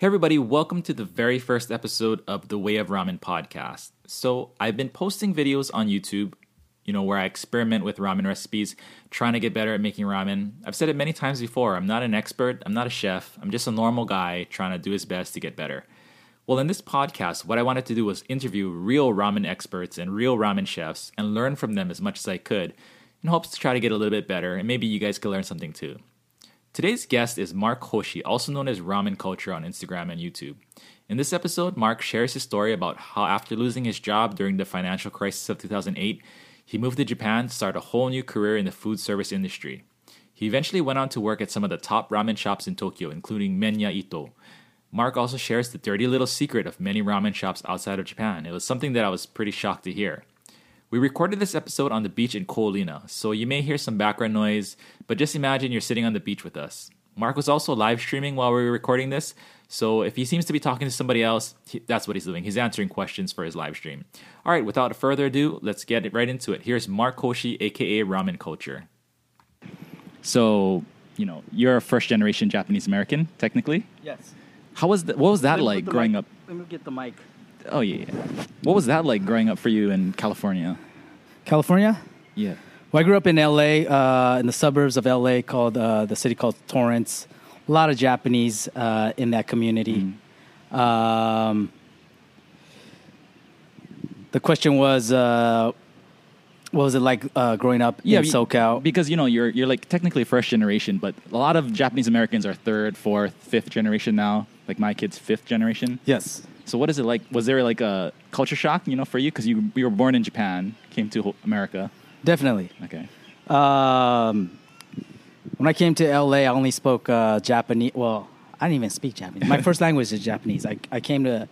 Hey, everybody, welcome to the very first episode of the Way of Ramen podcast. So, I've been posting videos on YouTube, you know, where I experiment with ramen recipes, trying to get better at making ramen. I've said it many times before I'm not an expert, I'm not a chef, I'm just a normal guy trying to do his best to get better. Well, in this podcast, what I wanted to do was interview real ramen experts and real ramen chefs and learn from them as much as I could in hopes to try to get a little bit better, and maybe you guys could learn something too. Today's guest is Mark Hoshi, also known as Ramen Culture on Instagram and YouTube. In this episode, Mark shares his story about how after losing his job during the financial crisis of 2008, he moved to Japan to start a whole new career in the food service industry. He eventually went on to work at some of the top ramen shops in Tokyo, including Menya Ito. Mark also shares the dirty little secret of many ramen shops outside of Japan. It was something that I was pretty shocked to hear. We recorded this episode on the beach in Ko Olina, so you may hear some background noise, but just imagine you're sitting on the beach with us. Mark was also live streaming while we were recording this, so if he seems to be talking to somebody else, he, that's what he's doing. He's answering questions for his live stream. All right, without further ado, let's get right into it. Here's Mark Hoshi, aka Ramen Culture. So, you know, you're a first generation Japanese American, technically. Yes. How was that? What was that like growing mic- up? Let me get the mic. Oh yeah, yeah. What was that like growing up for you in California? California. Yeah. Well, I grew up in LA, uh, in the suburbs of LA, called uh, the city called Torrance. A lot of Japanese uh, in that community. Um, the question was, uh, what was it like uh, growing up in be- SoCal? Because you know you're you're like technically first generation, but a lot of Japanese Americans are third, fourth, fifth generation now. Like my kid's fifth generation. yes. So what is it like? Was there like a culture shock, you know, for you because you you were born in Japan, came to America? Definitely. Okay. Um, when I came to LA, I only spoke uh, Japanese. Well, I didn't even speak Japanese. My first language is Japanese. I, I came to,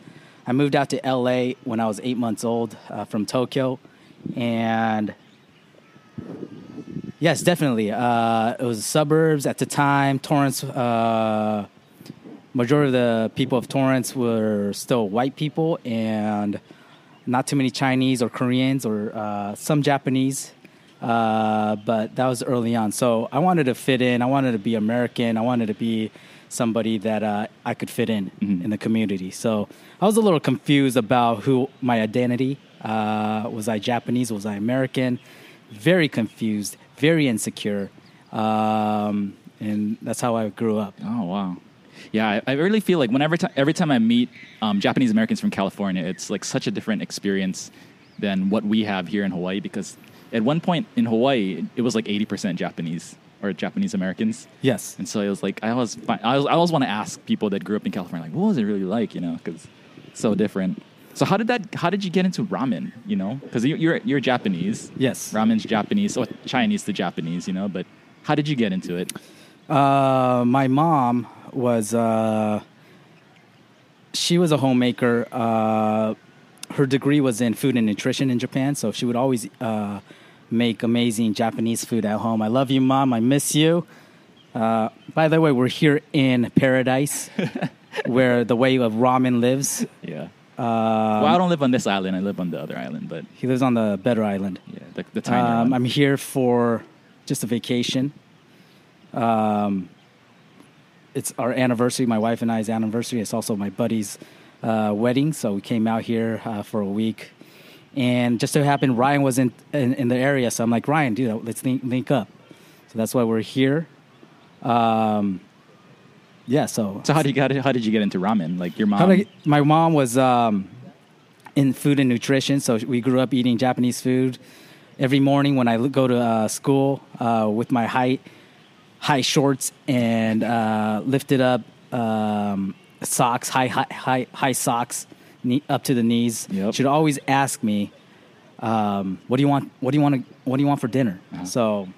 I moved out to LA when I was eight months old uh, from Tokyo, and yes, definitely, uh, it was suburbs at the time. Torrance, uh, majority of the people of Torrance were still white people, and not too many Chinese or Koreans or uh, some Japanese. Uh, but that was early on. So I wanted to fit in. I wanted to be American. I wanted to be somebody that uh, I could fit in Mhm. in the community. So I was a little confused about who my identity uh, was. I Japanese? Was I American? Very confused. Very insecure. Um, and that's how I grew up. Oh wow. Yeah, I, I really feel like whenever ti- every time I meet um, Japanese Americans from California, it's like such a different experience than what we have here in Hawaii. Because at one point in Hawaii, it was like eighty percent Japanese or Japanese Americans. Yes. And so it was like I always I always, I always want to ask people that grew up in California like what was it really like you know because so different. So how did that how did you get into ramen you know because you, you're you're Japanese Yes. ramen's Japanese or Chinese to Japanese you know but how did you get into it? Uh, my mom was uh, she was a homemaker. Uh, her degree was in food and nutrition in Japan, so she would always uh, make amazing Japanese food at home. I love you, mom. I miss you. Uh, by the way, we're here in paradise, where the way of ramen lives. Yeah. Um, well, I don't live on this island. I live on the other island, but he lives on the better island. yeah, the, the tiny Um. I'm here for just a vacation. Um, it's our anniversary, my wife and I's anniversary. It's also my buddy's uh, wedding, so we came out here uh, for a week. And just so happened, Ryan was in, in in the area, so I'm like, Ryan, dude, let's link, link up. So that's why we're here. Um, yeah, so so how did you get how did you get into ramen? Like your mom? did my mom was um, in food and nutrition, so we grew up eating Japanese food. Every morning when I go to uh, school uh, with my high high shorts and uh, lifted up um, socks, high high high, high socks knee, up to the knees, Yep. she'd always ask me, um, "What do you want? What do you want to? What do you want for dinner?" Uh-huh. So,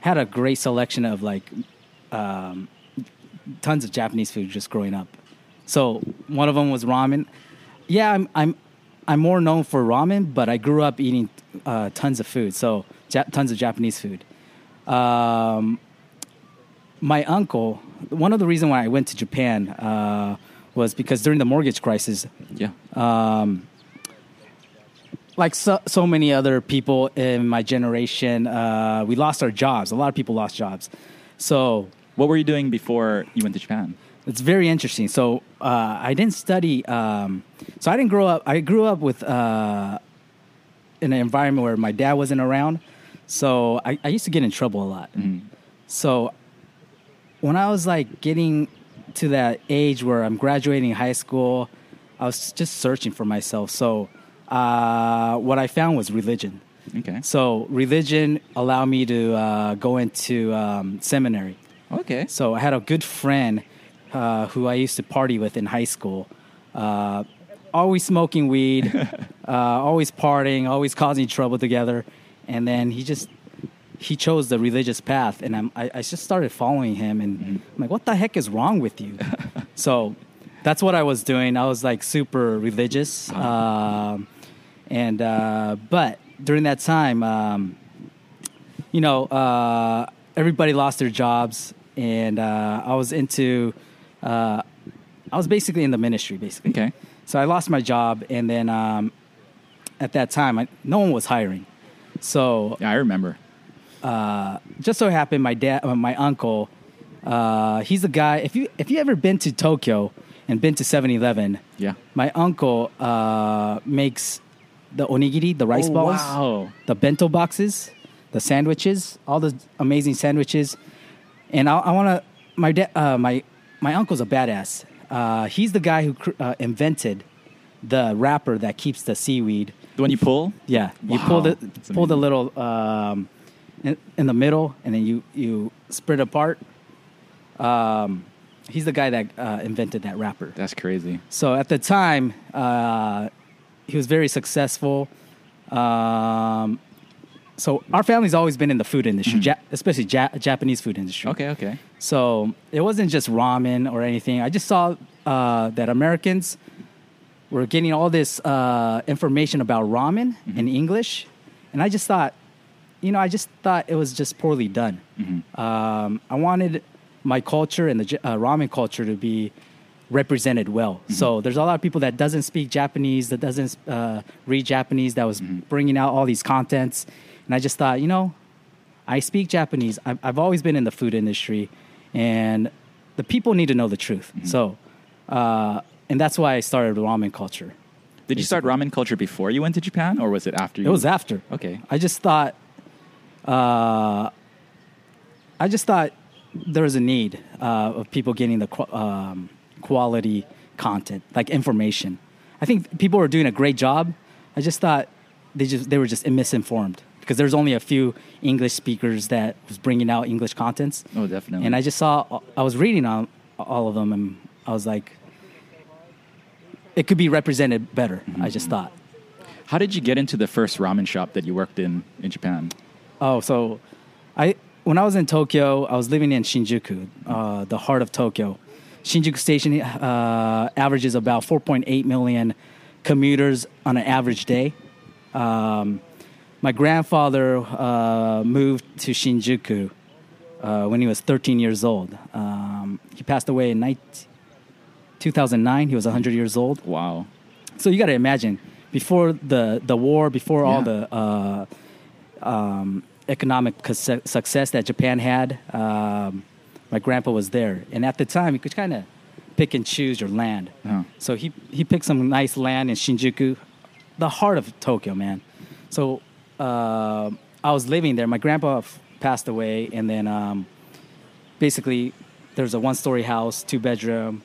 had a great selection of like um, tons of Japanese food just growing up. So one of them was ramen. Yeah, I'm I'm I'm more known for ramen, but I grew up eating uh, tons of food. So ja- tons of Japanese food. Um, my uncle, one of the reasons why I went to Japan uh, was because during the mortgage crisis, yeah. um, like so, so many other people in my generation, uh, we lost our jobs. A lot of people lost jobs. So What were you doing before you went to Japan? it's very interesting. So uh, I didn't study. Um, so I didn't grow up. I grew up with uh, in an environment where my dad wasn't around. So I, I used to get in trouble a lot. So when I was like getting to that age where I'm graduating high school, I was just searching for myself. So uh, what I found was religion. Okay. So religion allowed me to uh, go into um, seminary. Okay. So I had a good friend uh, who I used to party with in high school. Uh, always smoking weed, uh, always partying, always causing trouble together. And then he just he chose the religious path, and I'm, I, I just started following him. And I'm like, what the heck is wrong with you? so that's what I was doing. I was like super religious, um, and uh, but during that time. Um, you know, uh, everybody lost their jobs, and uh, I was into, uh, I was basically in the ministry, basically. Okay. So I lost my job, and then um, at that time, I, no one was hiring. So Yeah, I remember. Just so happened, my dad, uh, my uncle, uh, he's the guy. If you if you ever been to Tokyo and been to 7-Eleven, Yeah. my uncle uh, makes the onigiri, the rice Oh, balls, wow. the bento boxes, the sandwiches, all the amazing sandwiches. And I, I want to. My dad, uh, my my uncle's a badass. Uh, he's the guy who cr- uh, invented the wrapper that keeps the seaweed. The one you pull? Yeah, you pull the that's pull the little um, in, in the middle, and then you you spread apart. Um, he's the guy that uh, invented that wrapper. That's crazy. So at the time, uh, he was very successful. Um, so our family's always been in the food industry, ja- especially ja- Japanese food industry. Okay, okay. So it wasn't just ramen or anything. I just saw uh, that Americans were getting all this uh, information about ramen in English, and I just thought, you know, I just thought it was just poorly done. Um, I wanted my culture and the uh, ramen culture to be represented well. So there's a lot of people that doesn't speak Japanese, that doesn't uh, read Japanese, that was bringing out all these contents, and I just thought, you know, I speak Japanese. I've, I've always been in the food industry, and the people need to know the truth. So, uh, and that's why I started ramen culture. Did you start ramen culture before you went to Japan, or was it after? You It was after. Okay. I just thought, uh, I just thought there was a need uh, of people getting the qu- um, quality content, like information. I think people were doing a great job. I just thought they just they were just misinformed because there's only a few English speakers that was bringing out English contents. Oh, definitely. And I just saw I was reading on all of them, and I was like, it could be represented better. I just thought. How did you get into the first ramen shop that you worked in in Japan? Oh, so I when I was in Tokyo, I was living in Shinjuku, uh, the heart of Tokyo. Shinjuku Station uh, averages about 4.8 million commuters on an average day. Um, my grandfather uh, moved to Shinjuku uh, when he was 13 years old. Um, he passed away in 19, 2009. He was 100 years old. Wow. So you got to imagine before the the war, before all the uh, um, economic success that Japan had, um, my grandpa was there, and at the time you could kind of pick and choose your land. Oh. So he he picked some nice land in Shinjuku, the heart of Tokyo, man. So uh, I was living there. My grandpa f- passed away, and then um, basically there's a one-story house, two bedroom,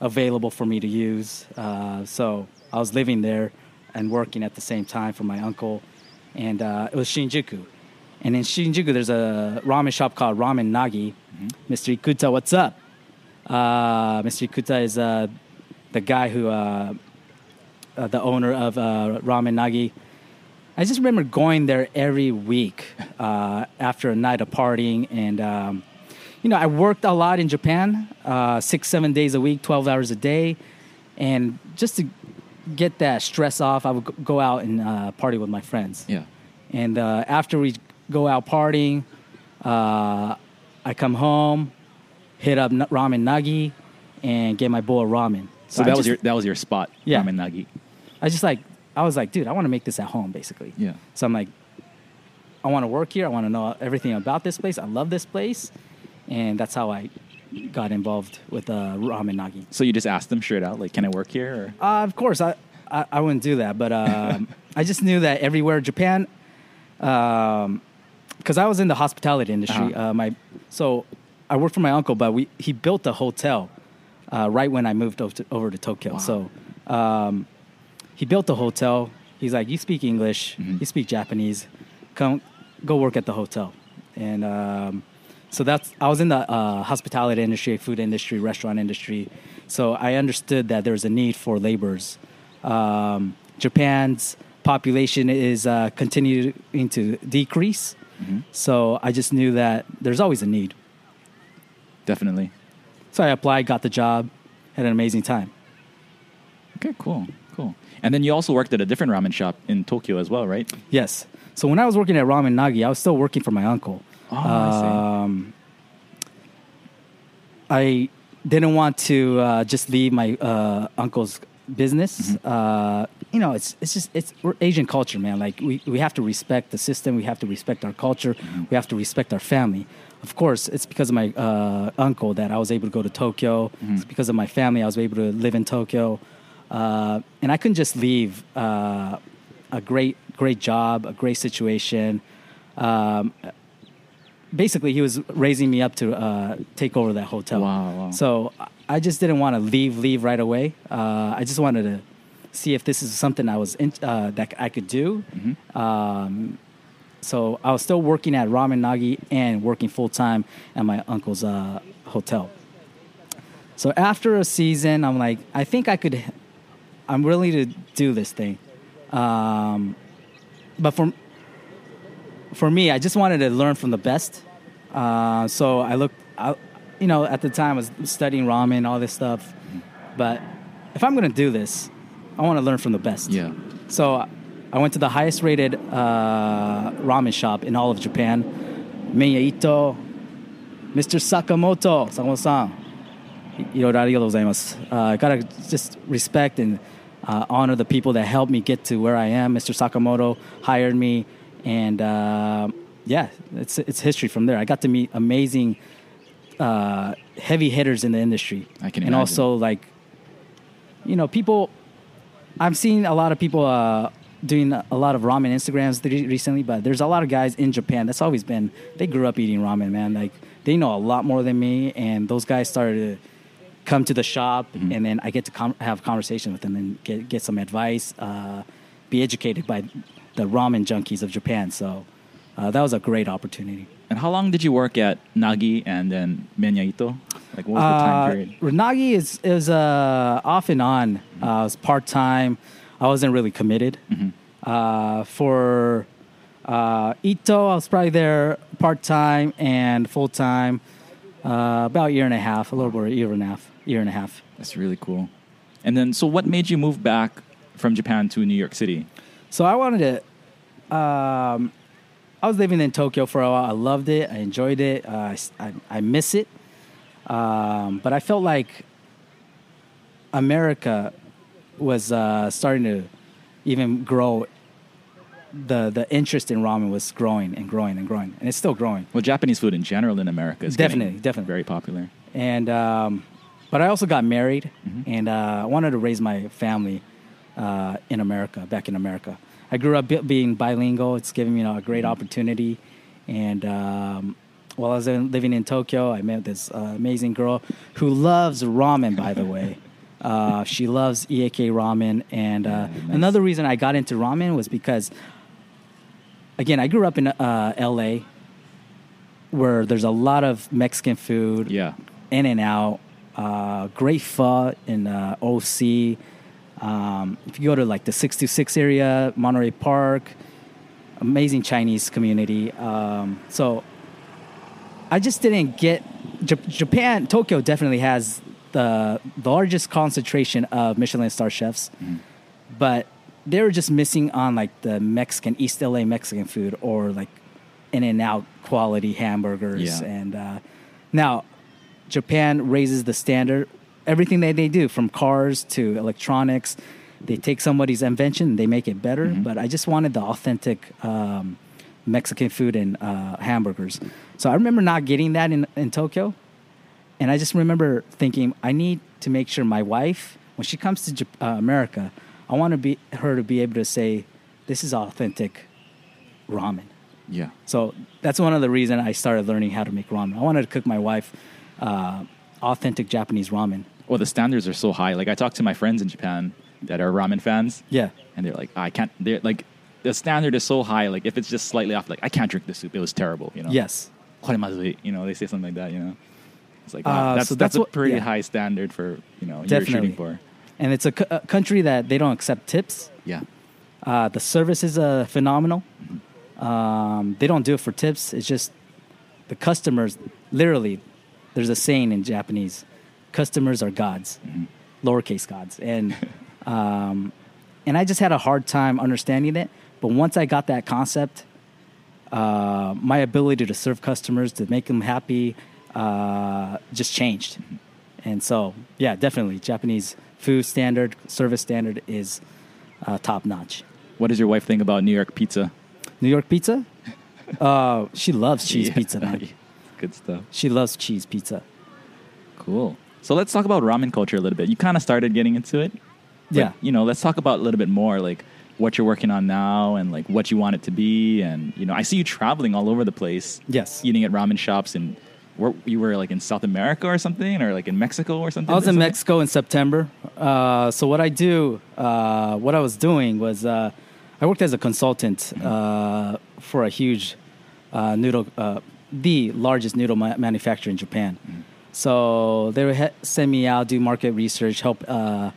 available for me to use. Uh, so I was living there and working at the same time for my uncle, and uh, it was Shinjuku. And in Shinjuku, there's a ramen shop called Ramen Nagi. Mr. Ikuta, what's up? Uh, Mr. Ikuta is uh, the guy who, uh, uh, the owner of uh, Ramen Nagi. I just remember going there every week uh, after a night of partying, and um, you know, I worked a lot in Japan, uh, six, seven days a week, twelve hours a day, and just to get that stress off, I would go out and uh, party with my friends. Yeah. And uh, after we go out partying, uh, I come home, hit up Ramen Nagi, and get my bowl of ramen. So I that was your that was your spot. Yeah. Ramen nagi. I just like I was like, dude, I want to make this at home, basically. Yeah. So I'm like, I want to work here. I want to know everything about this place. I love this place, and that's how I got involved with uh, ramen nagi. So you just asked them straight out, like, "Can I work here?" Or? Uh, of course, I, I, I wouldn't do that, but um, I just knew that everywhere Japan, because I was in the hospitality industry. Uh-huh. Uh, my so I worked for my uncle, but we he built a hotel uh, right when I moved over to, over to Tokyo. Wow. So um, he built a hotel. He's like, you speak English, Mm-hmm. you speak Japanese, come go work at the hotel, and um, so that's I was in the uh, hospitality industry, food industry, restaurant industry. So I understood that there's a need for laborers. Um, Japan's population is uh, continuing to decrease, Mm-hmm. so I just knew that there's always a need. Definitely. So I applied, got the job, had an amazing time. Okay, cool, cool. And then you also worked at a different ramen shop in Tokyo as well, right? Yes. So when I was working at Ramen Nagi, I was still working for my uncle. Oh, I. Um, I didn't want to uh, just leave my uh, uncle's business. Mm-hmm. Uh, you know, it's it's just it's we're Asian culture, man. Like we, we have to respect the system. We have to respect our culture. Mm-hmm. We have to respect our family. Of course, it's because of my uh, uncle that I was able to go to Tokyo. Mm-hmm. It's because of my family I was able to live in Tokyo, uh, and I couldn't just leave uh, a great great job, a great situation. Um, basically, he was raising me up to uh, take over that hotel. Wow, wow. So I just didn't want to leave leave right away. Uh, I just wanted to see if this is something I was in, uh, that I could do. Mm-hmm. Um, so I was still working at Ramen Nagi and working full time at my uncle's uh, hotel. So after a season, I'm like, I think I could. I'm willing to do this thing, um, but for for me, I just wanted to learn from the best. Uh, so I looked, I, you know, at the time I was studying ramen, all this stuff. But if I'm going to do this, I want to learn from the best. Yeah. So I went to the highest rated uh, ramen shop in all of Japan. Menya Ito, Mr. Sakamoto, Sakamoto-san. Uh, I gotta just respect and uh, honor the people that helped me get to where I am. Mr. Sakamoto hired me, and uh, yeah, it's it's history from there. I got to meet amazing, uh, heavy hitters in the industry. I can, and imagine. also like, you know, people I've seen a lot of people uh, doing a lot of ramen Instagrams th- recently, but there's a lot of guys in Japan. That's always been. They grew up eating ramen, man. Like they know a lot more than me, and those guys started to come to the shop, Mm-hmm. and then I get to com- have conversation with them and get get some advice, uh, be educated by the ramen junkies of Japan. So uh, that was a great opportunity. And how long did you work at Nagi and then Menya Ito? Like, what was the time Uh, period? Renagi is is uh, off and on. Uh, it was part time. I wasn't really committed. Uh, for uh, Ito, I was probably there part time and full time. Uh, about a year and a half, a little over a year and a half. Year and a half. That's really cool. And then, so what made you move back from Japan to New York City? So I wanted to. Um, I was living in Tokyo for a while. I loved it. I enjoyed it. Uh, I, I- I miss it. Um, but I felt like America was uh, starting to even grow. The the interest in ramen was growing and growing and growing, and it's still growing. Well, Japanese food in general in America is Definitely, definitely. very popular. and um, but I also got married, and uh, I wanted to raise my family uh, in America, back in America. I grew up being bilingual. It's given me you know, a great opportunity, and um, while I was in, living in Tokyo, I met this uh, amazing girl who loves ramen. By the way. Uh, she loves iekei ramen, and uh, another reason I got into ramen was because, again, I grew up in uh, LA, where there's a lot of Mexican food, Yeah. in and out. Uh, great pho in uh, OC. Um, if you go to like the 626 area, Monterey Park, amazing Chinese community. Um, so I just didn't get J- Japan. Tokyo definitely has the, the largest concentration of Michelin star chefs, but they were just missing on like the Mexican East LA Mexican food or like in and out quality hamburgers Yeah. and uh, now Japan raises the standard. Everything that they do, from cars to electronics, they take somebody's invention and they make it better. But I just wanted the authentic um, Mexican food and uh, hamburgers. So I remember not getting that in, in Tokyo. and I just remember thinking, I need to make sure my wife, when she comes to uh, America, I want to be her to be able to say, "This is authentic ramen." Yeah. So that's one of the reasons I started learning how to make ramen. I wanted to cook my wife uh, authentic Japanese ramen. Well, the standards are so high. Like I talk to my friends in Japan that are ramen fans. Yeah, and they're like, ah, I can't. They're like, the standard is so high. Like if it's just slightly off, like I can't drink the soup. It was terrible. You know. Yes. Koremazui. You know, they say something like that. You know, it's like wow, uh, ah, that's, so that's, that's a pretty yeah. high standard for you know Definitely. you're shooting for. And it's a, c- a country that they don't accept tips. Yeah. Uh, the service is uh, phenomenal. Mm-hmm. Um, they don't do it for tips. It's just the customers, literally, there's a saying in Japanese: "Customers are gods," lowercase gods, and um, and I just had a hard time understanding it. But once I got that concept, uh, my ability to serve customers, to make them happy, uh, just changed. And so, yeah, definitely, Japanese food standard, service standard is uh, top notch. What does your wife think about New York pizza? New York pizza? Uh, she loves cheese Yeah. pizza, man. Good stuff. She loves cheese pizza. Cool. So let's talk about ramen culture a little bit. You kind of started getting into it. Yeah. You know, let's talk about a little bit more, like what you're working on now and like what you want it to be. And you know, I see you traveling all over the place, Yes. eating at ramen shops, and where you were like in South America or something, or like in Mexico or something. I was in something? Mexico in September. Uh, so what I do, uh, what I was doing was uh, I worked as a consultant uh, for a huge uh, noodle, uh, the largest noodle ma- manufacturer in Japan. So they would ha- send me out, do market research, help uh,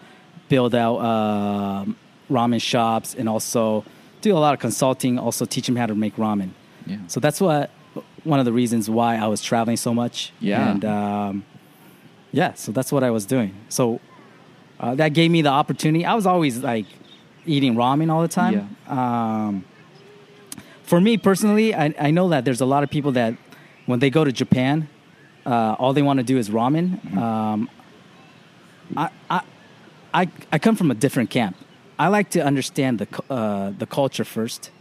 build out uh, ramen shops, and also do a lot of consulting. Also teach them how to make ramen. Yeah. So that's what one of the reasons why I was traveling so much. Yeah. And um, yeah, so that's what I was doing. So uh, that gave me the opportunity. I was always like eating ramen all the time. Um, for me personally, I, I know that there's a lot of people that when they go to Japan, uh, all they want to do is ramen. Um, I, I, I, I come from a different camp. I like to understand the uh, the culture first,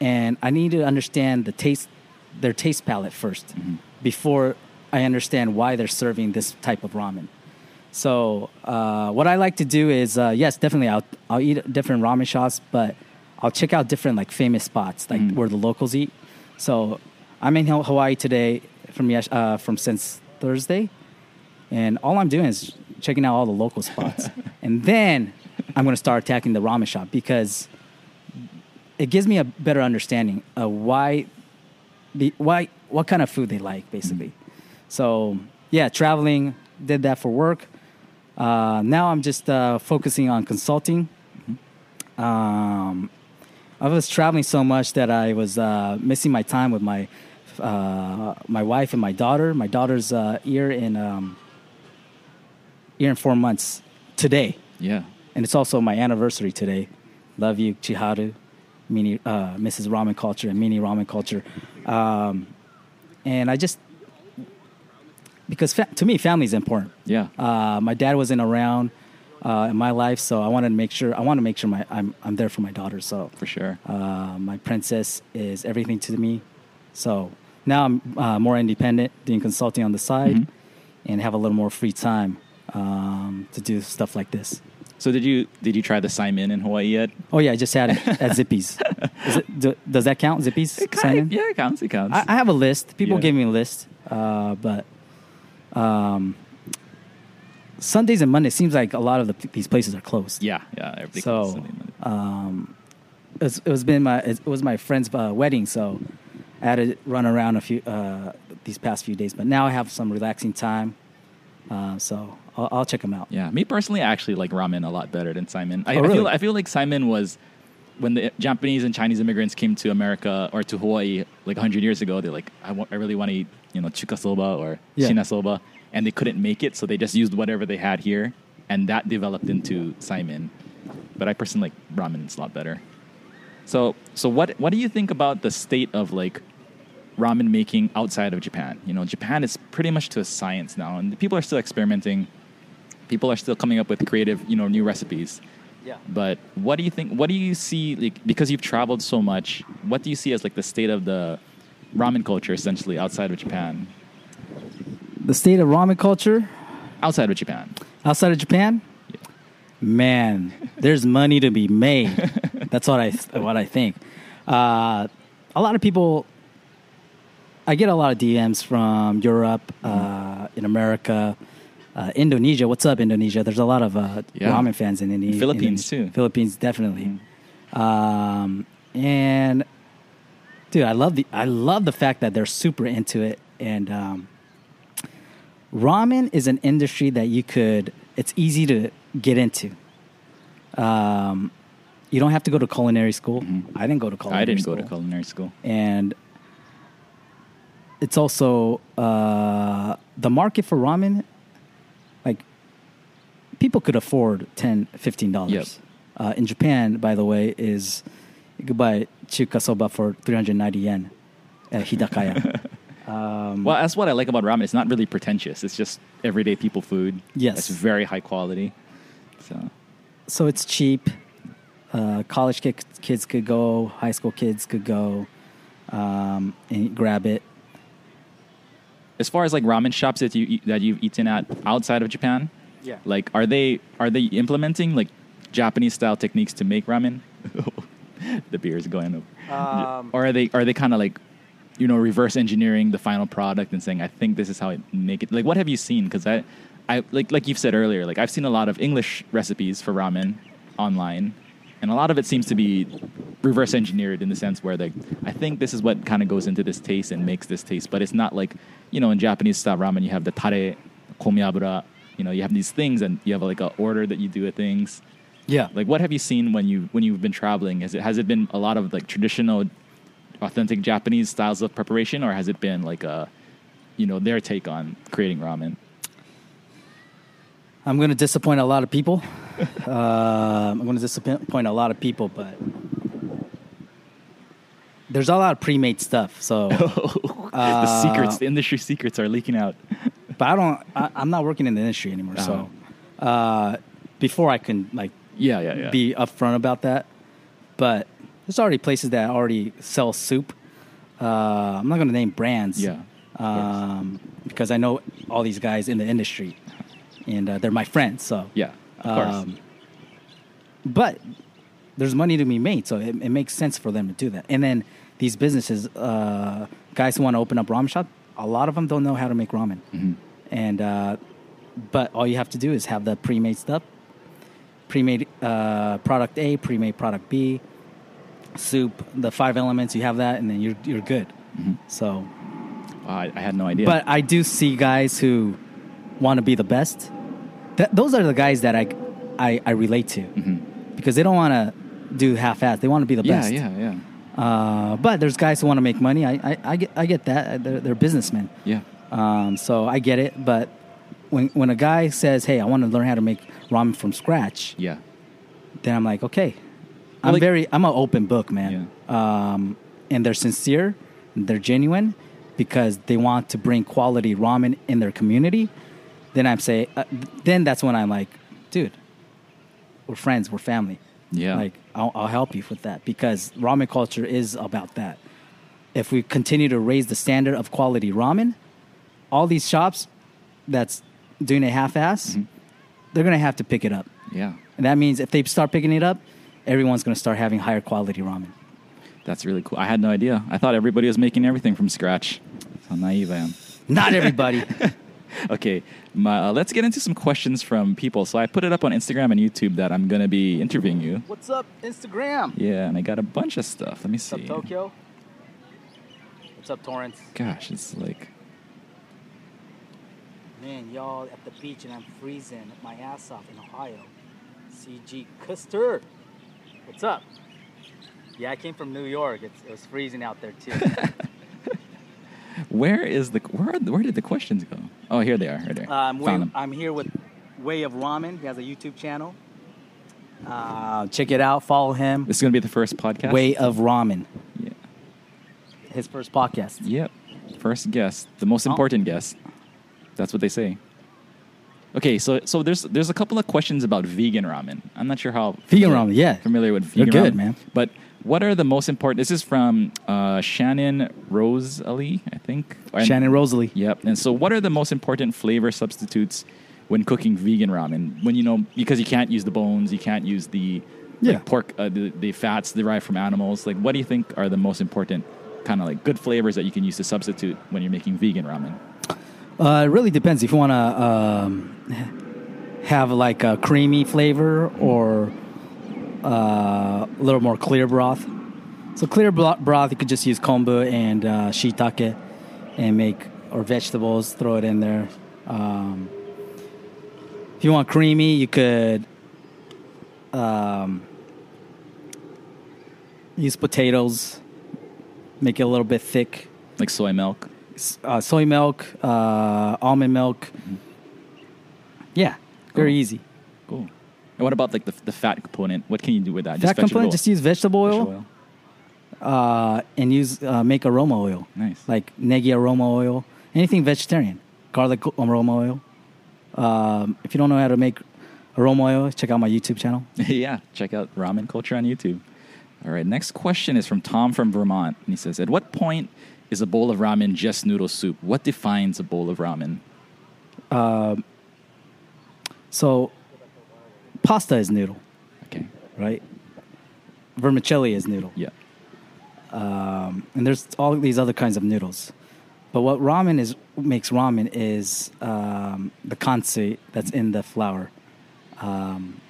and I need to understand the taste, their taste palette 1st before I understand why they're serving this type of ramen. So uh, what I like to do is uh, yes, definitely I'll I'll eat different ramen shops, but I'll check out different like famous spots like where the locals eat. So I'm in Hawaii today from yes- uh, from since Thursday, and all I'm doing is checking out all the local spots, and then I'm going to start attacking the ramen shop because it gives me a better understanding of why the why what kind of food they like basically. So yeah, traveling did that for work. Uh, now I'm just uh, focusing on consulting. Um, I was traveling so much that I was uh, missing my time with my uh, my wife and my daughter. My daughter's uh, year in um, year in four months today Yeah. and it's also my anniversary today. Love you, Chiharu, mini, uh, Mrs. Ramen Culture, and Mini Ramen Culture. Um, and I just because fa- to me, family is important. Yeah. Uh, my dad wasn't around uh, in my life, so I wanted to make sure I want to make sure my I'm I'm there for my daughter. So for sure. uh, my princess is everything to me. So now I'm uh, more independent, doing consulting on the side, Mhm. and have a little more free time um, to do stuff like this. So did you did you try the saimin in Hawaii yet? Oh yeah, I just had it at Zippy's. Is it, do, does that count? Zippy's? It saimin? yeah, it counts. It counts. I, I have a list. People Yeah. give me a list, uh, but um, Sundays and Mondays seems like a lot of the, these places are closed. yeah, yeah. Everything So um, it's, it was been my it was my friend's uh, wedding, so I had to run around a few uh, these past few days. But now I have some relaxing time, uh, so I'll, I'll check them out. Yeah, me personally, I actually like ramen a lot better than saimin. I, Oh, I feel really? I feel like saimin was when the Japanese and Chinese immigrants came to America or to Hawaii like 100 years ago. They're like, I really want to eat you know chuka soba or Yeah. shina soba, and they couldn't make it, so they just used whatever they had here, and that developed into saimin. But I personally like ramen; a lot better. So, so what what do you think about the state of like ramen making outside of Japan? You know, Japan is pretty much to a science now, and people are still experimenting. People are still coming up with creative, you know, new recipes. Yeah. But what do you think? What do you see? Like, because you've traveled so much, what do you see as like the state of the ramen culture essentially outside of Japan? the state of ramen culture outside of Japan. outside of Japan, Yeah. man, there's money to be made. That's what I what I think. Uh, a lot of people, I get a lot of DMs from Europe, uh, in America, uh, Indonesia. What's up, Indonesia? There's a lot of uh, Yeah. ramen fans in Indonesia. Philippines, too. Philippines, definitely. Um, and dude, I love the I love the fact that they're super into it and. Um, ramen is an industry that you could it's easy to get into um, you don't have to go to culinary school i didn't go to culinary school. I didn't school go to culinary school. and it's also uh, the market for ramen like people could afford 10 15 dollars Yep. uh, in japan by the way is you could buy chuka soba for 390 yen at hidakaya um, Well, that's what I like about ramen. It's not really pretentious. It's just everyday people food. Yes. It's very high quality. So so it's cheap. Uh, college kids, kids could go, high school kids could go um, and grab it. As far as like ramen shops that you that you've eaten at outside of Japan, Yeah. like are they are they implementing like Japanese style techniques to make ramen? the beer is going over. Um, or are they are they kind of like you know reverse engineering the final product and saying I think this is how I make it? Like what have you seen? Because I I like like you've said earlier, like I've seen a lot of English recipes for ramen online. And a lot of it seems to be reverse engineered in the sense where like I think this is what kind of goes into this taste and makes this taste, but it's not like you know in Japanese style ramen you have the tare, komiabura, you know you have these things and you have like a order that you do at things. yeah. Like, what have you seen when you when you've been traveling? Has it has it been a lot of like traditional, authentic Japanese styles of preparation, or has it been like a, you know, their take on creating ramen? I'm going to disappoint a lot of people. Uh, I'm going to disappoint a lot of people, but there's a lot of pre-made stuff. So, the secrets, the industry secrets, are leaking out. but I don't. I, I'm not working in the industry anymore. So, uh, before I can like Yeah, yeah, yeah. be upfront about that. But there's already places that already sell soup. Uh, I'm not going to name brands. Yeah, Um, because I know all these guys in the industry, and uh, they're my friends. So yeah, of course. um, but there's money to be made, so it, it makes sense for them to do that. And then these businesses, uh, guys who want to open up ramen shop, a lot of them don't know how to make ramen. Mhm. And uh, but all you have to do is have the pre-made stuff, pre-made uh, product A, pre-made product B, soup, the five elements. You have that, and then you're you're good. Mm-hmm. So, I, I had no idea. but I do see guys who want to be the best. Th- those are the guys that I I, I relate to Mhm. because they don't want to do half-ass. They want to be the yeah, best. yeah, yeah, Uh, but there's guys who want to make money. I, I, I get I get that. They're, they're businessmen. yeah. Um, so I get it. But when when a guy says, "Hey, I want to learn how to make ramen from scratch," Yeah. then I'm like, okay. I'm like- very I'm an open book, man. Um, and they're sincere, they're genuine because they want to bring quality ramen in their community. Then I'm say, uh, then that's when I'm like, dude, we're friends, we're family. Yeah. Like I'll, I'll help you with that because ramen culture is about that. If we continue to raise the standard of quality ramen, all these shops that's doing it half-ass, Mm-hmm. they're gonna have to pick it up. Yeah. And that means if they start picking it up, everyone's going to start having higher quality ramen. That's really cool. I had no idea. I thought everybody was making everything from scratch. How naive I am. Not everybody. Okay, my, uh, let's get into some questions from people. So I put it up on Instagram and YouTube that I'm going to be interviewing you. What's up, Instagram? Yeah, and I got a bunch of stuff. Let me see. What's up, Tokyo? What's up, Torrance? Gosh, it's like Man, y'all at the beach and I'm freezing my ass off in Ohio. CG Custer. What's up? Yeah, I came from New York. It's, it was freezing out there too. where is the where are, where did the questions go? Oh, here they are. Here they are. um, Found them. I'm here with Way of Ramen. He has a YouTube channel. Uh, check it out. Follow him. This is going to be the first podcast. Way of Ramen. Yeah. His first podcast. Yep. First guest, the most Oh. important guest. That's what they say. Okay, so so there's there's a couple of questions about vegan ramen. I'm not sure how Vegan familiar- ramen, yeah. familiar with They're vegan good, ramen. man. But what are the most important? This is from uh, Shannon Rose Ali, I think. Shannon Rosalie. Yep. And so, what are the most important flavor substitutes when cooking vegan ramen? When you know because you can't use the bones, you can't use the like, pork, uh, the, the fats derived from animals. Like, what do you think are the most important kind of like good flavors that you can use to substitute when you're making vegan ramen? Uh, it really depends if you want to um, have like a creamy flavor or uh, a little more clear broth. So clear broth, you could just use kombu and uh, shiitake and make or vegetables. Throw it in there. Um, if you want creamy, you could um, use potatoes. Make it a little bit thick Like soy milk. uh, soy milk, uh, almond milk. Yeah, very Cool. easy. And what about like the, the fat component? What can you do with that? Fat component, just use vegetable oil, vegetable Uh, and use uh, make aroma oil, Nice. like negi aroma oil, anything vegetarian, garlic aroma oil. Um, if you don't know how to make aroma oil, check out my YouTube channel. yeah, check out Ramen Culture on YouTube. All right, next question is from Tom from Vermont. And he says, At what point is a bowl of ramen just noodle soup? What defines a bowl of ramen? So, pasta is noodle, Okay. right? Vermicelli is noodle. Yeah. um, and there's all these other kinds of noodles. But what ramen is makes ramen is um, the kansui that's in the flour, um,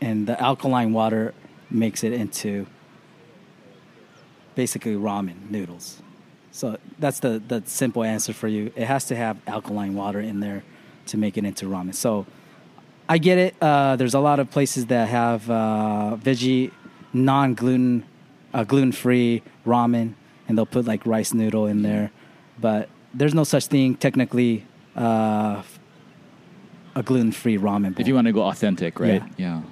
and the alkaline water makes it into basically ramen noodles. So that's the the simple answer for you. It has to have alkaline water in there to make it into ramen. So I get it. Uh, there's a lot of places that have uh, veggie, non gluten, uh, gluten free ramen, and they'll put like rice noodle in there. But there's no such thing technically uh, a gluten free ramen. Bowl. If you want to go authentic, right? Yeah. Yeah.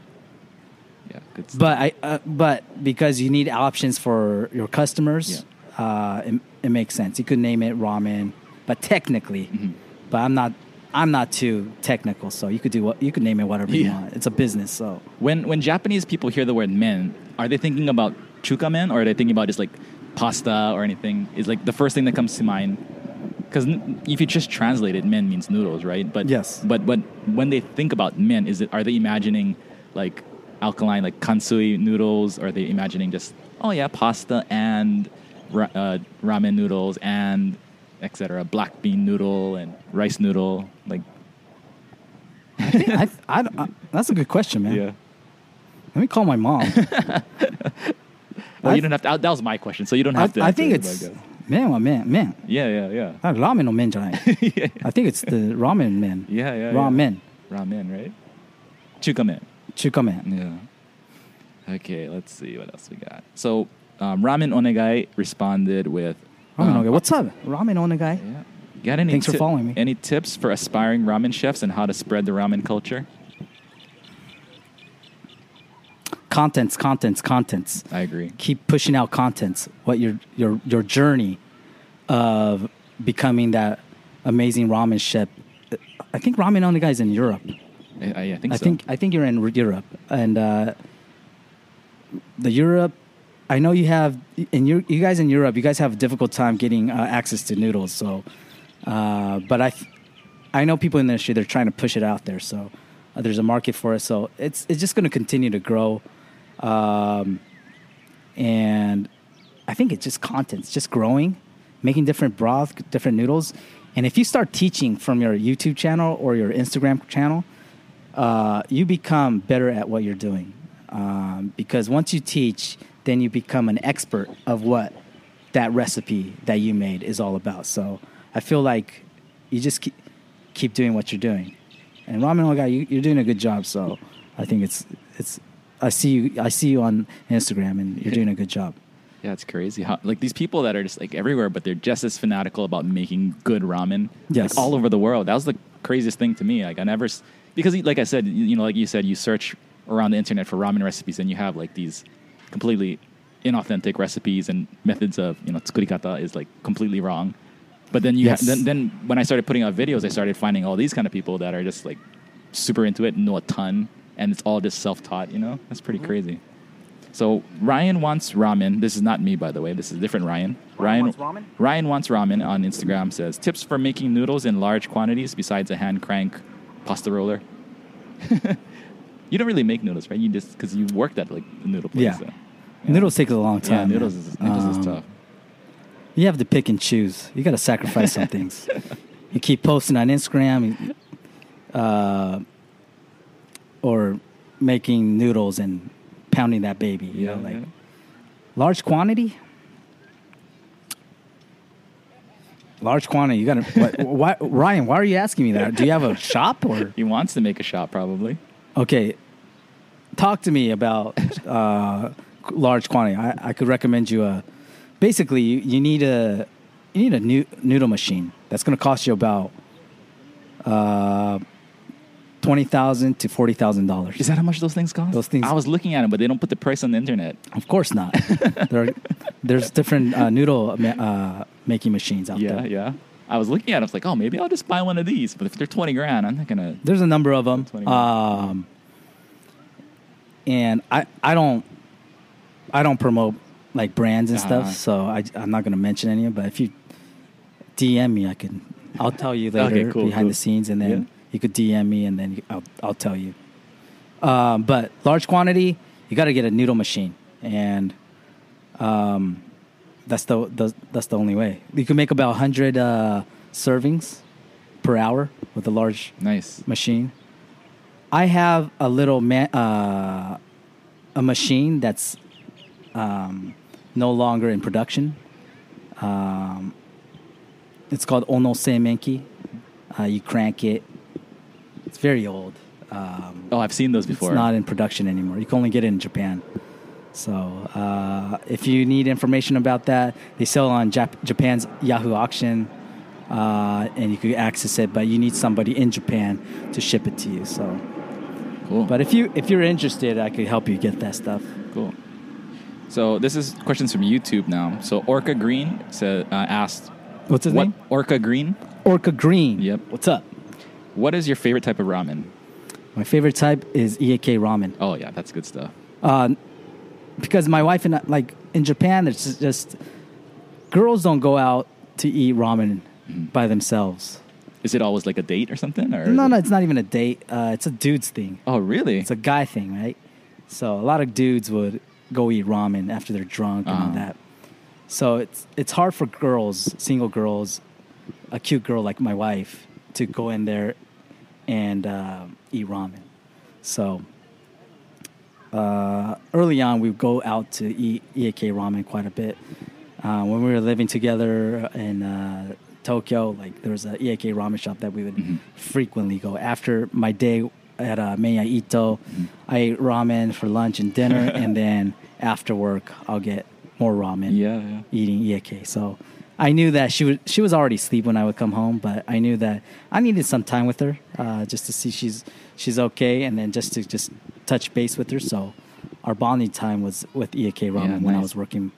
Yeah. Good stuff. but I, uh, but because you need options for your customers, uh, it, it makes sense. You could name it ramen, but technically, Mm-hmm. but I'm not. I'm not too technical, so you could do what you could name it whatever you want. It's a business, so when when Japanese people hear the word men, are they thinking about chuka men or are they thinking about just like pasta or anything? Is like the first thing that comes to mind. Because if you just translate it, men means noodles, right? But Yes. But but when they think about men, is it are they imagining like alkaline like kansui noodles? Or are they imagining just oh yeah pasta and ra- uh, ramen noodles and etc. Black bean noodle and rice noodle I I, I, that's a good question, man. Yeah. Let me call my mom. well, you don't have to. That was my question, so you don't have to. I think it's. Man, oh man, man. Yeah, yeah, yeah. Ramen or men yeah. I think it's the ramen man. Yeah, yeah. Ramen. Yeah. Ramen, right? Chuka Chukamen. Chuka. Yeah. Okay, let's see what else we got. So, um, Ramen Onegai responded with. Ramen um, Onegai. What's up? Ramen Onegai. Yeah. Got any Thanks for following me. Any tips for aspiring ramen chefs and how to spread the ramen culture? Contents, contents, contents. I agree. Keep pushing out contents. What your your your journey of becoming that amazing ramen chef. I think Ramen Onegai's in Europe. I, I, think I so. think I think you're in Europe, and uh, the Europe. I know you have, and you you guys in Europe, you guys have a difficult time getting uh, access to noodles. So, uh, but I, I know people in the industry they're trying to push it out there. So, uh, there's a market for it. So it's it's just going to continue to grow, um, and I think it's just content. It's just growing, making different broth, different noodles, and if you start teaching from your YouTube channel or your Instagram channel, uh, you become better at what you're doing. Um, because once you teach, then you become an expert of what that recipe that you made is all about. So I feel like you just keep, keep doing what you're doing. And Ramen Oga, you, you're doing a good job. So I think it's it's. I see you. I see you on Instagram, and you're doing a good job. Yeah, it's crazy how like these people that are just like everywhere, but they're just as fanatical about making good ramen. Yes. like, all over the world. That was the craziest thing to me. Like I never because like I said, you you know, like you said, you search around the internet for ramen recipes, and you have like these completely inauthentic recipes and methods of you know tsukurikata is like completely wrong. But then you Yes. then then when I started putting out videos, I started finding all these kind of people that are just like super into it, know a ton, and it's all just self taught. You know, that's pretty crazy. So Ryan wants ramen. This is not me, by the way. This is a different Ryan. Ryan wants ramen? Ryan wants ramen on Instagram says tips for making noodles in large quantities besides a hand crank pasta roller. you don't really make noodles, right? You just because you worked at like the noodle place. Yeah. so. Noodles take a long Yeah, time. noodles is noodles is Um, tough. You have to pick and choose. You got to sacrifice some things. You keep posting on Instagram, uh, or making noodles and pounding that baby. You Yeah, know, like yeah. large quantity. Large quantity. You got to. Why, Ryan? Why are you asking me that? Do you have a shop or? He wants to make a shop probably. Okay, talk to me about uh, large quantity. I, I could recommend you a. Basically, you, you need a you need a new noodle machine. That's going to cost you about uh, twenty thousand to forty thousand dollars. Is that how much those things cost? Those things- I was looking at them, but they don't put the price on the internet. Of course not. there are, there's different uh, noodle ma- uh, making machines out Yeah, there. yeah. Yeah. I was looking at it. I was like, oh, maybe I'll just buy one of these. But if they're twenty grand, I'm not gonna. There's a number of them. 20 Um, and I, I don't I don't promote like brands and Uh-huh. stuff, so I, I'm not going to mention any. Of but if you DM me, I can I'll tell you later Okay, cool, behind cool. the scenes, and then Yeah. you could DM me, and then I'll I'll tell you. Um, but large quantity, you got to get a noodle machine, and um, that's the, the that's the only way. You can make about hundred uh, servings per hour with a large Nice. machine. I have a little ma- uh, a machine that's um, no longer in production. Um, it's called Ono Seimenki. Uh, you crank it. It's very old. Um, Oh, I've seen those before. it's not in production anymore. You can only get it in Japan. So uh, if you need information about that, they sell on Jap- Japan's Yahoo auction, uh, and you can access it. But you need somebody in Japan to ship it to you. So, cool. but if you if you're interested, I could help you get that stuff. Cool. So this is questions from YouTube now. So Orca Green said, uh, asked, What's his "What name? Orca Green? Orca Green. Yep. What's up? What is your favorite type of ramen?" My favorite type is Iekei ramen. Oh yeah, that's good stuff. uh, because my wife and I, like in Japan, it's just girls don't go out to eat ramen by themselves. Is it always like a date or something? Or No, no, it's not even a date. Uh, it's a dude's thing. Oh really? It's a guy thing, right? So a lot of dudes would go eat ramen after they're drunk and all Uh-huh. that. So it's it's hard for girls, single girls, a cute girl like my wife, to go in there and uh, eat ramen. So uh, early on, we would go out to eat iekei ramen quite a bit. Uh, when we were living together in uh, Tokyo, like there was a iekei ramen shop that we would Mhm. frequently go. After my day at uh, Menya Ito, I ate ramen for lunch and dinner, and then after work, I'll get more ramen yeah, yeah. eating iekei. So I knew that she would she was already asleep when I would come home, but I knew that I needed some time with her uh, just to see she's she's okay, and then just to just touch base with her. So our bonding time was with iekei ramen Yeah, when I was working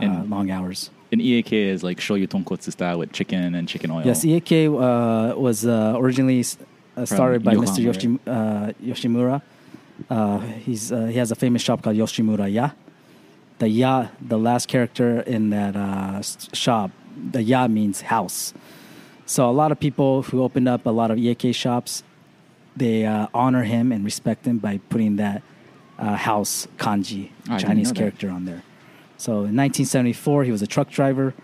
uh, And- long hours. And iekei is like shoyu tonkotsu style with chicken and chicken oil. Yes, iekei uh, was uh, originally uh, started by Mr. Yokohama, Yoshi, uh, Yoshimura. Uh, he's uh, he has a famous shop called Yoshimura Ya. The Ya, the last character in that uh, shop, the Ya means house. So a lot of people who opened up a lot of iekei shops, they uh, honor him and respect him by putting that uh, house kanji Oh, I Chinese character on there. So in 1974, he was a truck driver,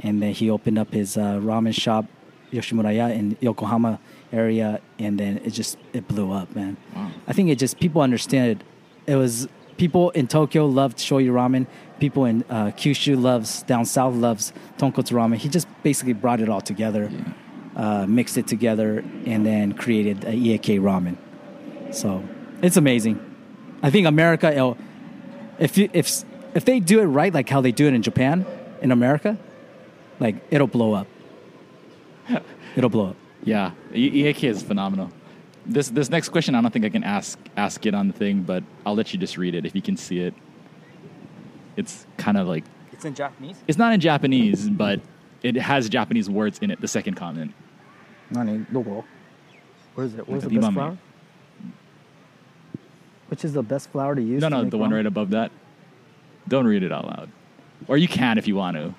and then he opened up his uh, ramen shop, Yoshimuraya, in Yokohama area, and then it just it blew up, man. Wow. I think it just people understand it. It was people in Tokyo loved shoyu ramen. People in uh, Kyushu loves down south loves tonkotsu ramen. He just basically brought it all together, uh, mixed it together, and then created a iekei ramen. So it's amazing. I think America, if you, if if they do it right, like how they do it in Japan, in America, like it'll blow up. It'll blow up. Yeah, Iekei is phenomenal. This this next question, I don't think I can ask ask it on the thing, but I'll let you just read it if you can see it. It's kind of like It's in Japanese. it's not in Japanese, but it has Japanese words in it. The second comment. Nani, dogo? Where's it? Where's the Nakadimame. best flour? Which is the best flower to use? No, to no, the one ramen? right above that. Don't read it out loud, or you can if you want to.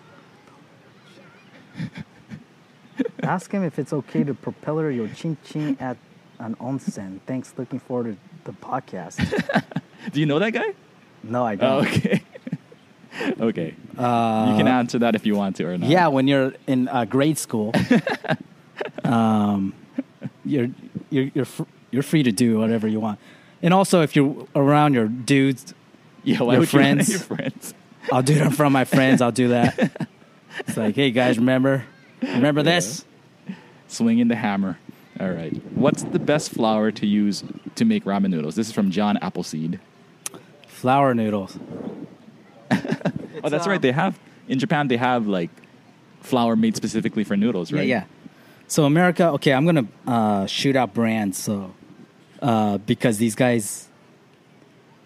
Ask him if it's okay to propeller your chin chin at an onsen. Thanks. Looking forward to the podcast. Do you know that guy? No, I Oh, don't. okay. okay. Uh, you can answer that if you want to or not. Yeah, when you're in uh, grade school, um, you're you're you're fr- you're free to do whatever you want. And also, if you're around your dudes, Yeah. Why Your would you friends. your friends? I'll do it in front of my friends. I'll do that. It's like, hey guys, remember remember this? Swinging the hammer. All right. What's the best flour to use to make ramen noodles? This is from John Appleseed. Flour noodles. oh, that's um, right. They have in Japan. They have like flour made specifically for noodles, right? Yeah, yeah. So America, okay, I'm gonna uh, shoot out brands. So uh, because these guys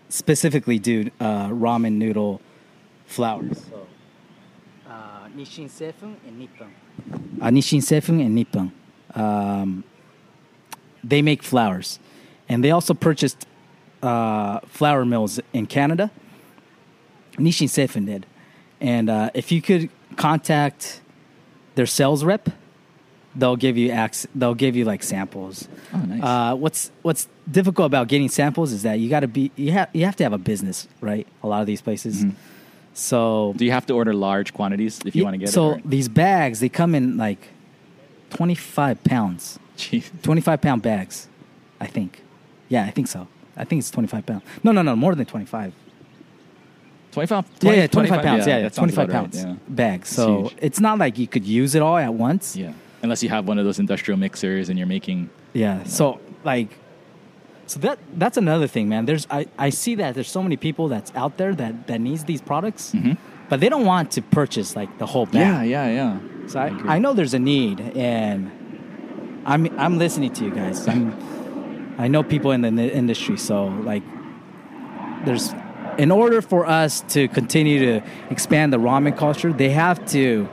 specifically do uh, ramen noodle flours. So uh, Nisshin Seifun and Nippon. Uh, Nisshin Seifun and Nippon. Um, they make flowers, and they also purchased uh, flour mills in Canada. Nisshin Seifun did, and uh, if you could contact their sales rep, they'll give you ac- they'll give you like samples. Oh, nice. Uh, what's what's difficult about getting samples is that you got to be you have you have to have a business, right? A lot of these places. Mhm. So Do you have to order large quantities if you Yeah, want to get so it? or- these bags they come in like twenty five pounds, Jeez. twenty five pound bags, I think. Yeah, I think so. I think it's twenty five pounds. No, no, no, more than twenty five. 25, Yeah, yeah, 25 pounds. Yeah, yeah, that 25 about pounds Right, bag. So huge. it's not like you could use it all at once. yeah. yeah. Unless you have one of those industrial mixers and you're making. Yeah. So like, so that that's another thing, man. There's I, I see that there's so many people that's out there that that needs these products, Mhm. but they don't want to purchase like the whole bag. Yeah, yeah, yeah. So I, agree. I know there's a need, and I'm I'm listening to you guys. I'm I know people in the industry, so like there's in order for us to continue to expand the ramen culture, they have to.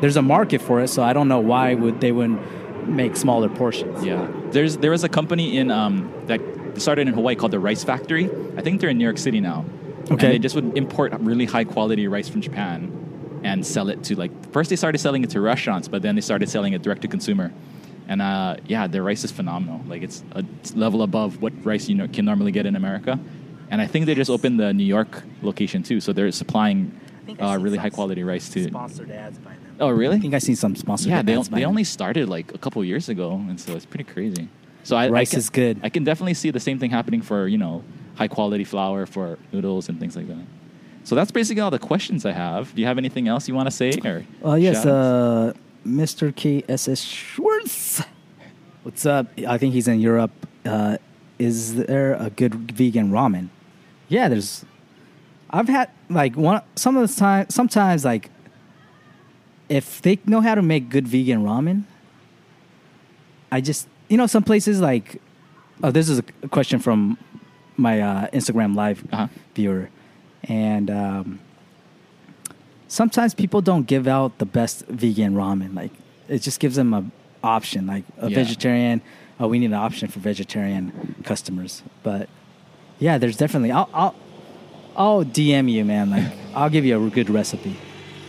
There's a market for it, so I don't know why would they wouldn't make smaller portions. Yeah, there's there was a company in um, that started in Hawaii called the Rice Factory. I think they're in New York City now. Okay. And they just would import really high quality rice from Japan and sell it to like first they started selling it to restaurants, but then they started selling it direct to consumer. And uh, yeah, their rice is phenomenal. Like it's a level above what rice you know, can normally get in America. And I think they just opened the New York location too, so they're supplying uh, really high quality rice to. sponsored ads by them. Oh, really? I think I seen some sponsored Yeah, they, ads by they them. only started like a couple years ago, and so it's pretty crazy. So I, I Rice can- is good. I can definitely see the same thing happening for you know high quality flour for noodles and things like that. So that's basically all the questions I have. Do you have anything else you want to say? Or Uh, yes, shout-outs? uh, Mr. KSS What's up? I think he's in Europe. Uh, is there a good vegan ramen? Yeah, there's. I've had like one some of the time. Sometimes like, if they know how to make good vegan ramen, I just you know some places like. Oh, this is a question from my uh, Instagram live Uh-huh. viewer, and um, sometimes people don't give out the best vegan ramen. Like it just gives them a option, like a Yeah. vegetarian. Oh, we need an option for vegetarian customers. But yeah, there's definitely. I'll I'll, I'll DM you, man. Like I'll give you a good recipe.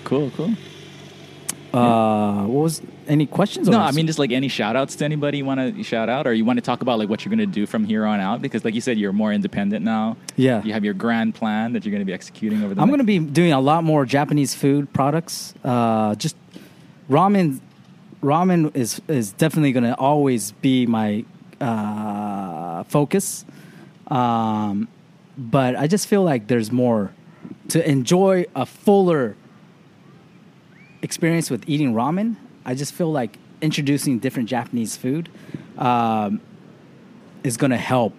cool, cool. Uh, what was any questions? No, I mean just like any shout outs to anybody you want to shout out, or you want to talk about like what you're going to do from here on out? Because like you said, you're more independent now. Yeah. you have your grand plan that you're going to be executing over the. I'm going to be doing a lot more Japanese food products. Uh, just ramen. Ramen is is definitely going to always be my uh, focus. Um, but I just feel like there's more to enjoy a fuller experience with eating ramen. I just feel like introducing different Japanese food um, is going to help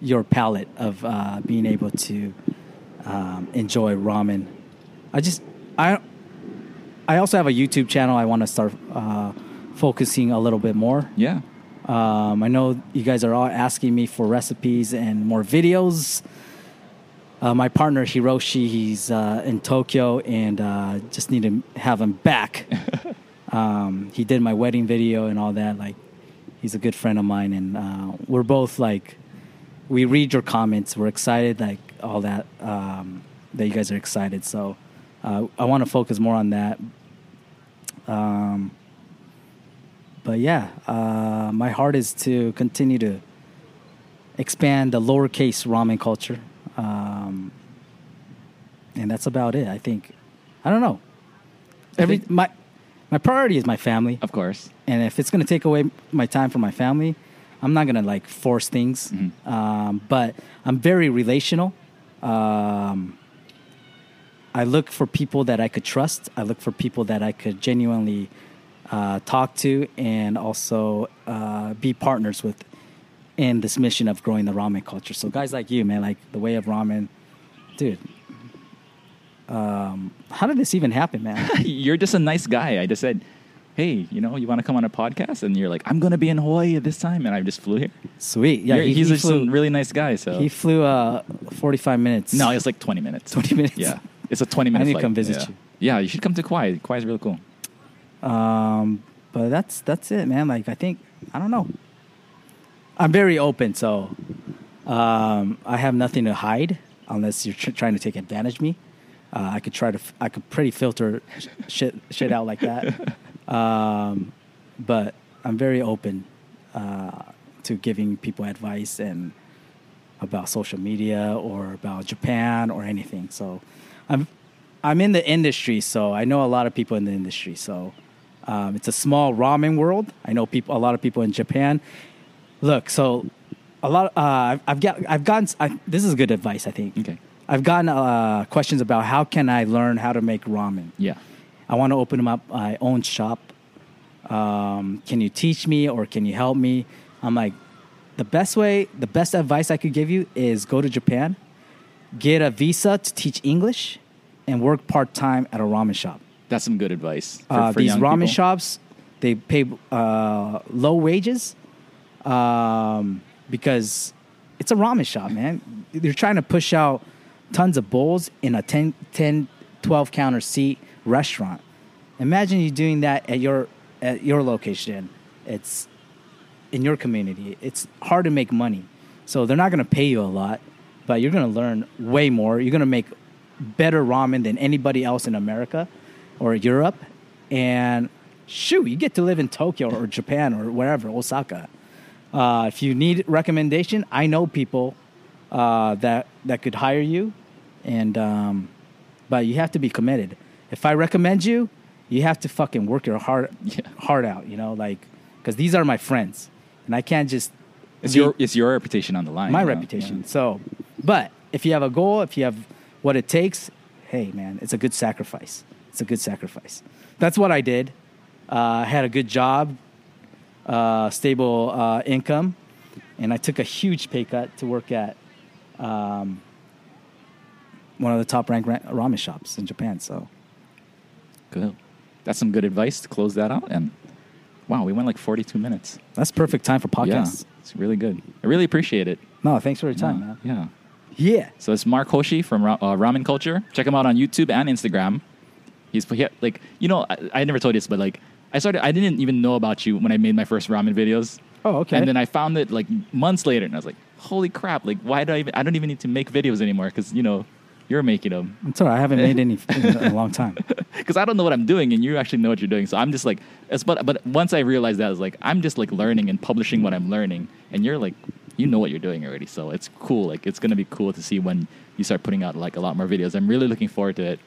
your palate of uh, being able to um, enjoy ramen. I just I I also have a YouTube channel. I want to start uh, focusing a little bit more. Yeah. Um, I know you guys are all asking me for recipes and more videos. Uh, my partner Hiroshi, he's uh, in Tokyo, and uh, just need to have him back. um, he did my wedding video and all that. Like, he's a good friend of mine, and uh, we're both like, we read your comments. We're excited, like all that. Um, that you guys are excited. So uh, I want to focus more on that. Um, but yeah, uh, my heart is to continue to expand the lowercase ramen culture. Um, and that's about it. I think. I don't know. Every think- my my priority is my family, Of course. and if it's gonna take away my time from my family, I'm not gonna like force things. Mhm. Um, but I'm very relational. Um, I look for people that I could trust. I look for people that I could genuinely uh, talk to, and also uh, be partners with in this mission of growing the ramen culture. So guys like you, man, like the way of ramen, dude. Um, how did this even happen, man? you're just a nice guy. I just said, hey, you know, you want to come on a podcast? And you're like, I'm going to be in Hawaii this time. And I just flew here. Sweet, yeah. He- he's he just flew- a really nice guy. So He flew uh, 45 minutes. no, it's like 20 minutes. 20 minutes. Yeah. It's a 20 minute I need to come visit yeah. you. Yeah, you should come to Kauai. Kauai is really cool. Um, but that's that's it, man. Like I think I don't know. I'm very open, so um, I have nothing to hide unless you're tr- trying to take advantage of me. Uh, I could try to. F- I could pretty filter sh- shit shit out like that. Um, but I'm very open uh, to giving people advice and about social media or about Japan or anything. So I'm I'm in the industry, so I know a lot of people in the industry. So um, it's a small ramen world. I know people, a lot of people in Japan. Look, so a lot. Uh, I've- I've got I've gotten. I, this is good advice, I think. Okay. I've gotten uh, questions about how can I learn how to make ramen. Yeah. I want to open up my own shop. Um, can you teach me or can you help me? I'm like, the best way, the best advice I could give you is go to Japan, get a visa to teach English, and work part time at a ramen shop. That's some good advice. For, Uh, for these ramen people. shops, they pay uh, low wages um, because it's a ramen shop, man. They're trying to push out tons of bowls in a 10, 10 12 counter seat restaurant. Imagine you doing that at your at your location. It's in your community. It's hard to make money. So they're not going to pay you a lot, but you're going to learn way more. You're going to make better ramen than anybody else in America or Europe. And shoot, you get to live in Tokyo or Japan or wherever, Osaka. Uh, if you need recommendation, I know people uh, that that could hire you, and um, but you have to be committed. If I recommend you, you have to fucking work your heart Yeah. heart out. You know, like because these are my friends, and I can't just It's be- your it's your reputation on the line. my you know? reputation. Yeah. So, but if you have a goal, if you have what it takes, hey man, it's a good sacrifice. It's a good sacrifice. That's what I did. Uh, I had a good job, uh, stable uh, income, and I took a huge pay cut to work at um, one of the top ranked ramen shops in Japan. So, Good. That's some good advice to close that out. And wow, we went like 42 minutes. that's perfect time for podcasts. Yeah, it's really good. I really appreciate it. No, thanks for your time, yeah, man. Yeah. Yeah. So it's Mark Hoshi from Ra- uh, Ramen Culture. Check him out on YouTube and Instagram. He's he, like, you know, I, I never told you this, but like, I started. I didn't even know about you when I made my first ramen videos. Oh, okay. And then I found it like months later, and I was like, "Holy crap! Like, why do I even? I don't even need to make videos anymore because you know, you're making them. I'm sorry, I haven't made any in a long time. Because I don't know what I'm doing, and you actually know what you're doing. So I'm just like, it's, but but once I realized that, I was like, I'm just like learning and publishing what I'm learning, and you're like, you know what you're doing already. So it's cool. Like, it's gonna be cool to see when you start putting out like a lot more videos. I'm really looking forward to it.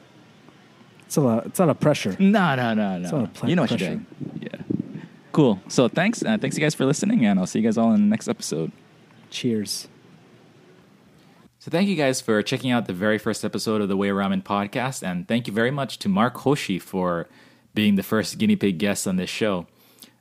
It's a lot. It's a lot of pressure. No, no, no, It's no. all pl- You know what you're pressure. doing. Yeah. Cool. So thanks. Uh, thanks you guys for listening, and I'll see you guys all in the next episode. Cheers. So thank you guys for checking out the very first episode of the Way Ramen podcast, and thank you very much to Mark Hoshi for being the first guinea pig guest on this show.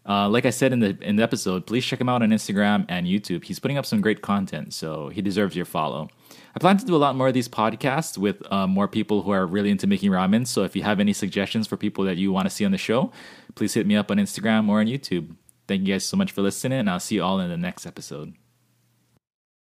Uh, like I said in the in the episode, please check him out on Instagram and YouTube. He's putting up some great content, so he deserves your follow. I plan to do a lot more of these podcasts with uh, more people who are really into making ramen. So if you have any suggestions for people that you want to see on the show, please hit me up on Instagram or on YouTube. Thank you guys so much for listening, and I'll see you all in the next episode.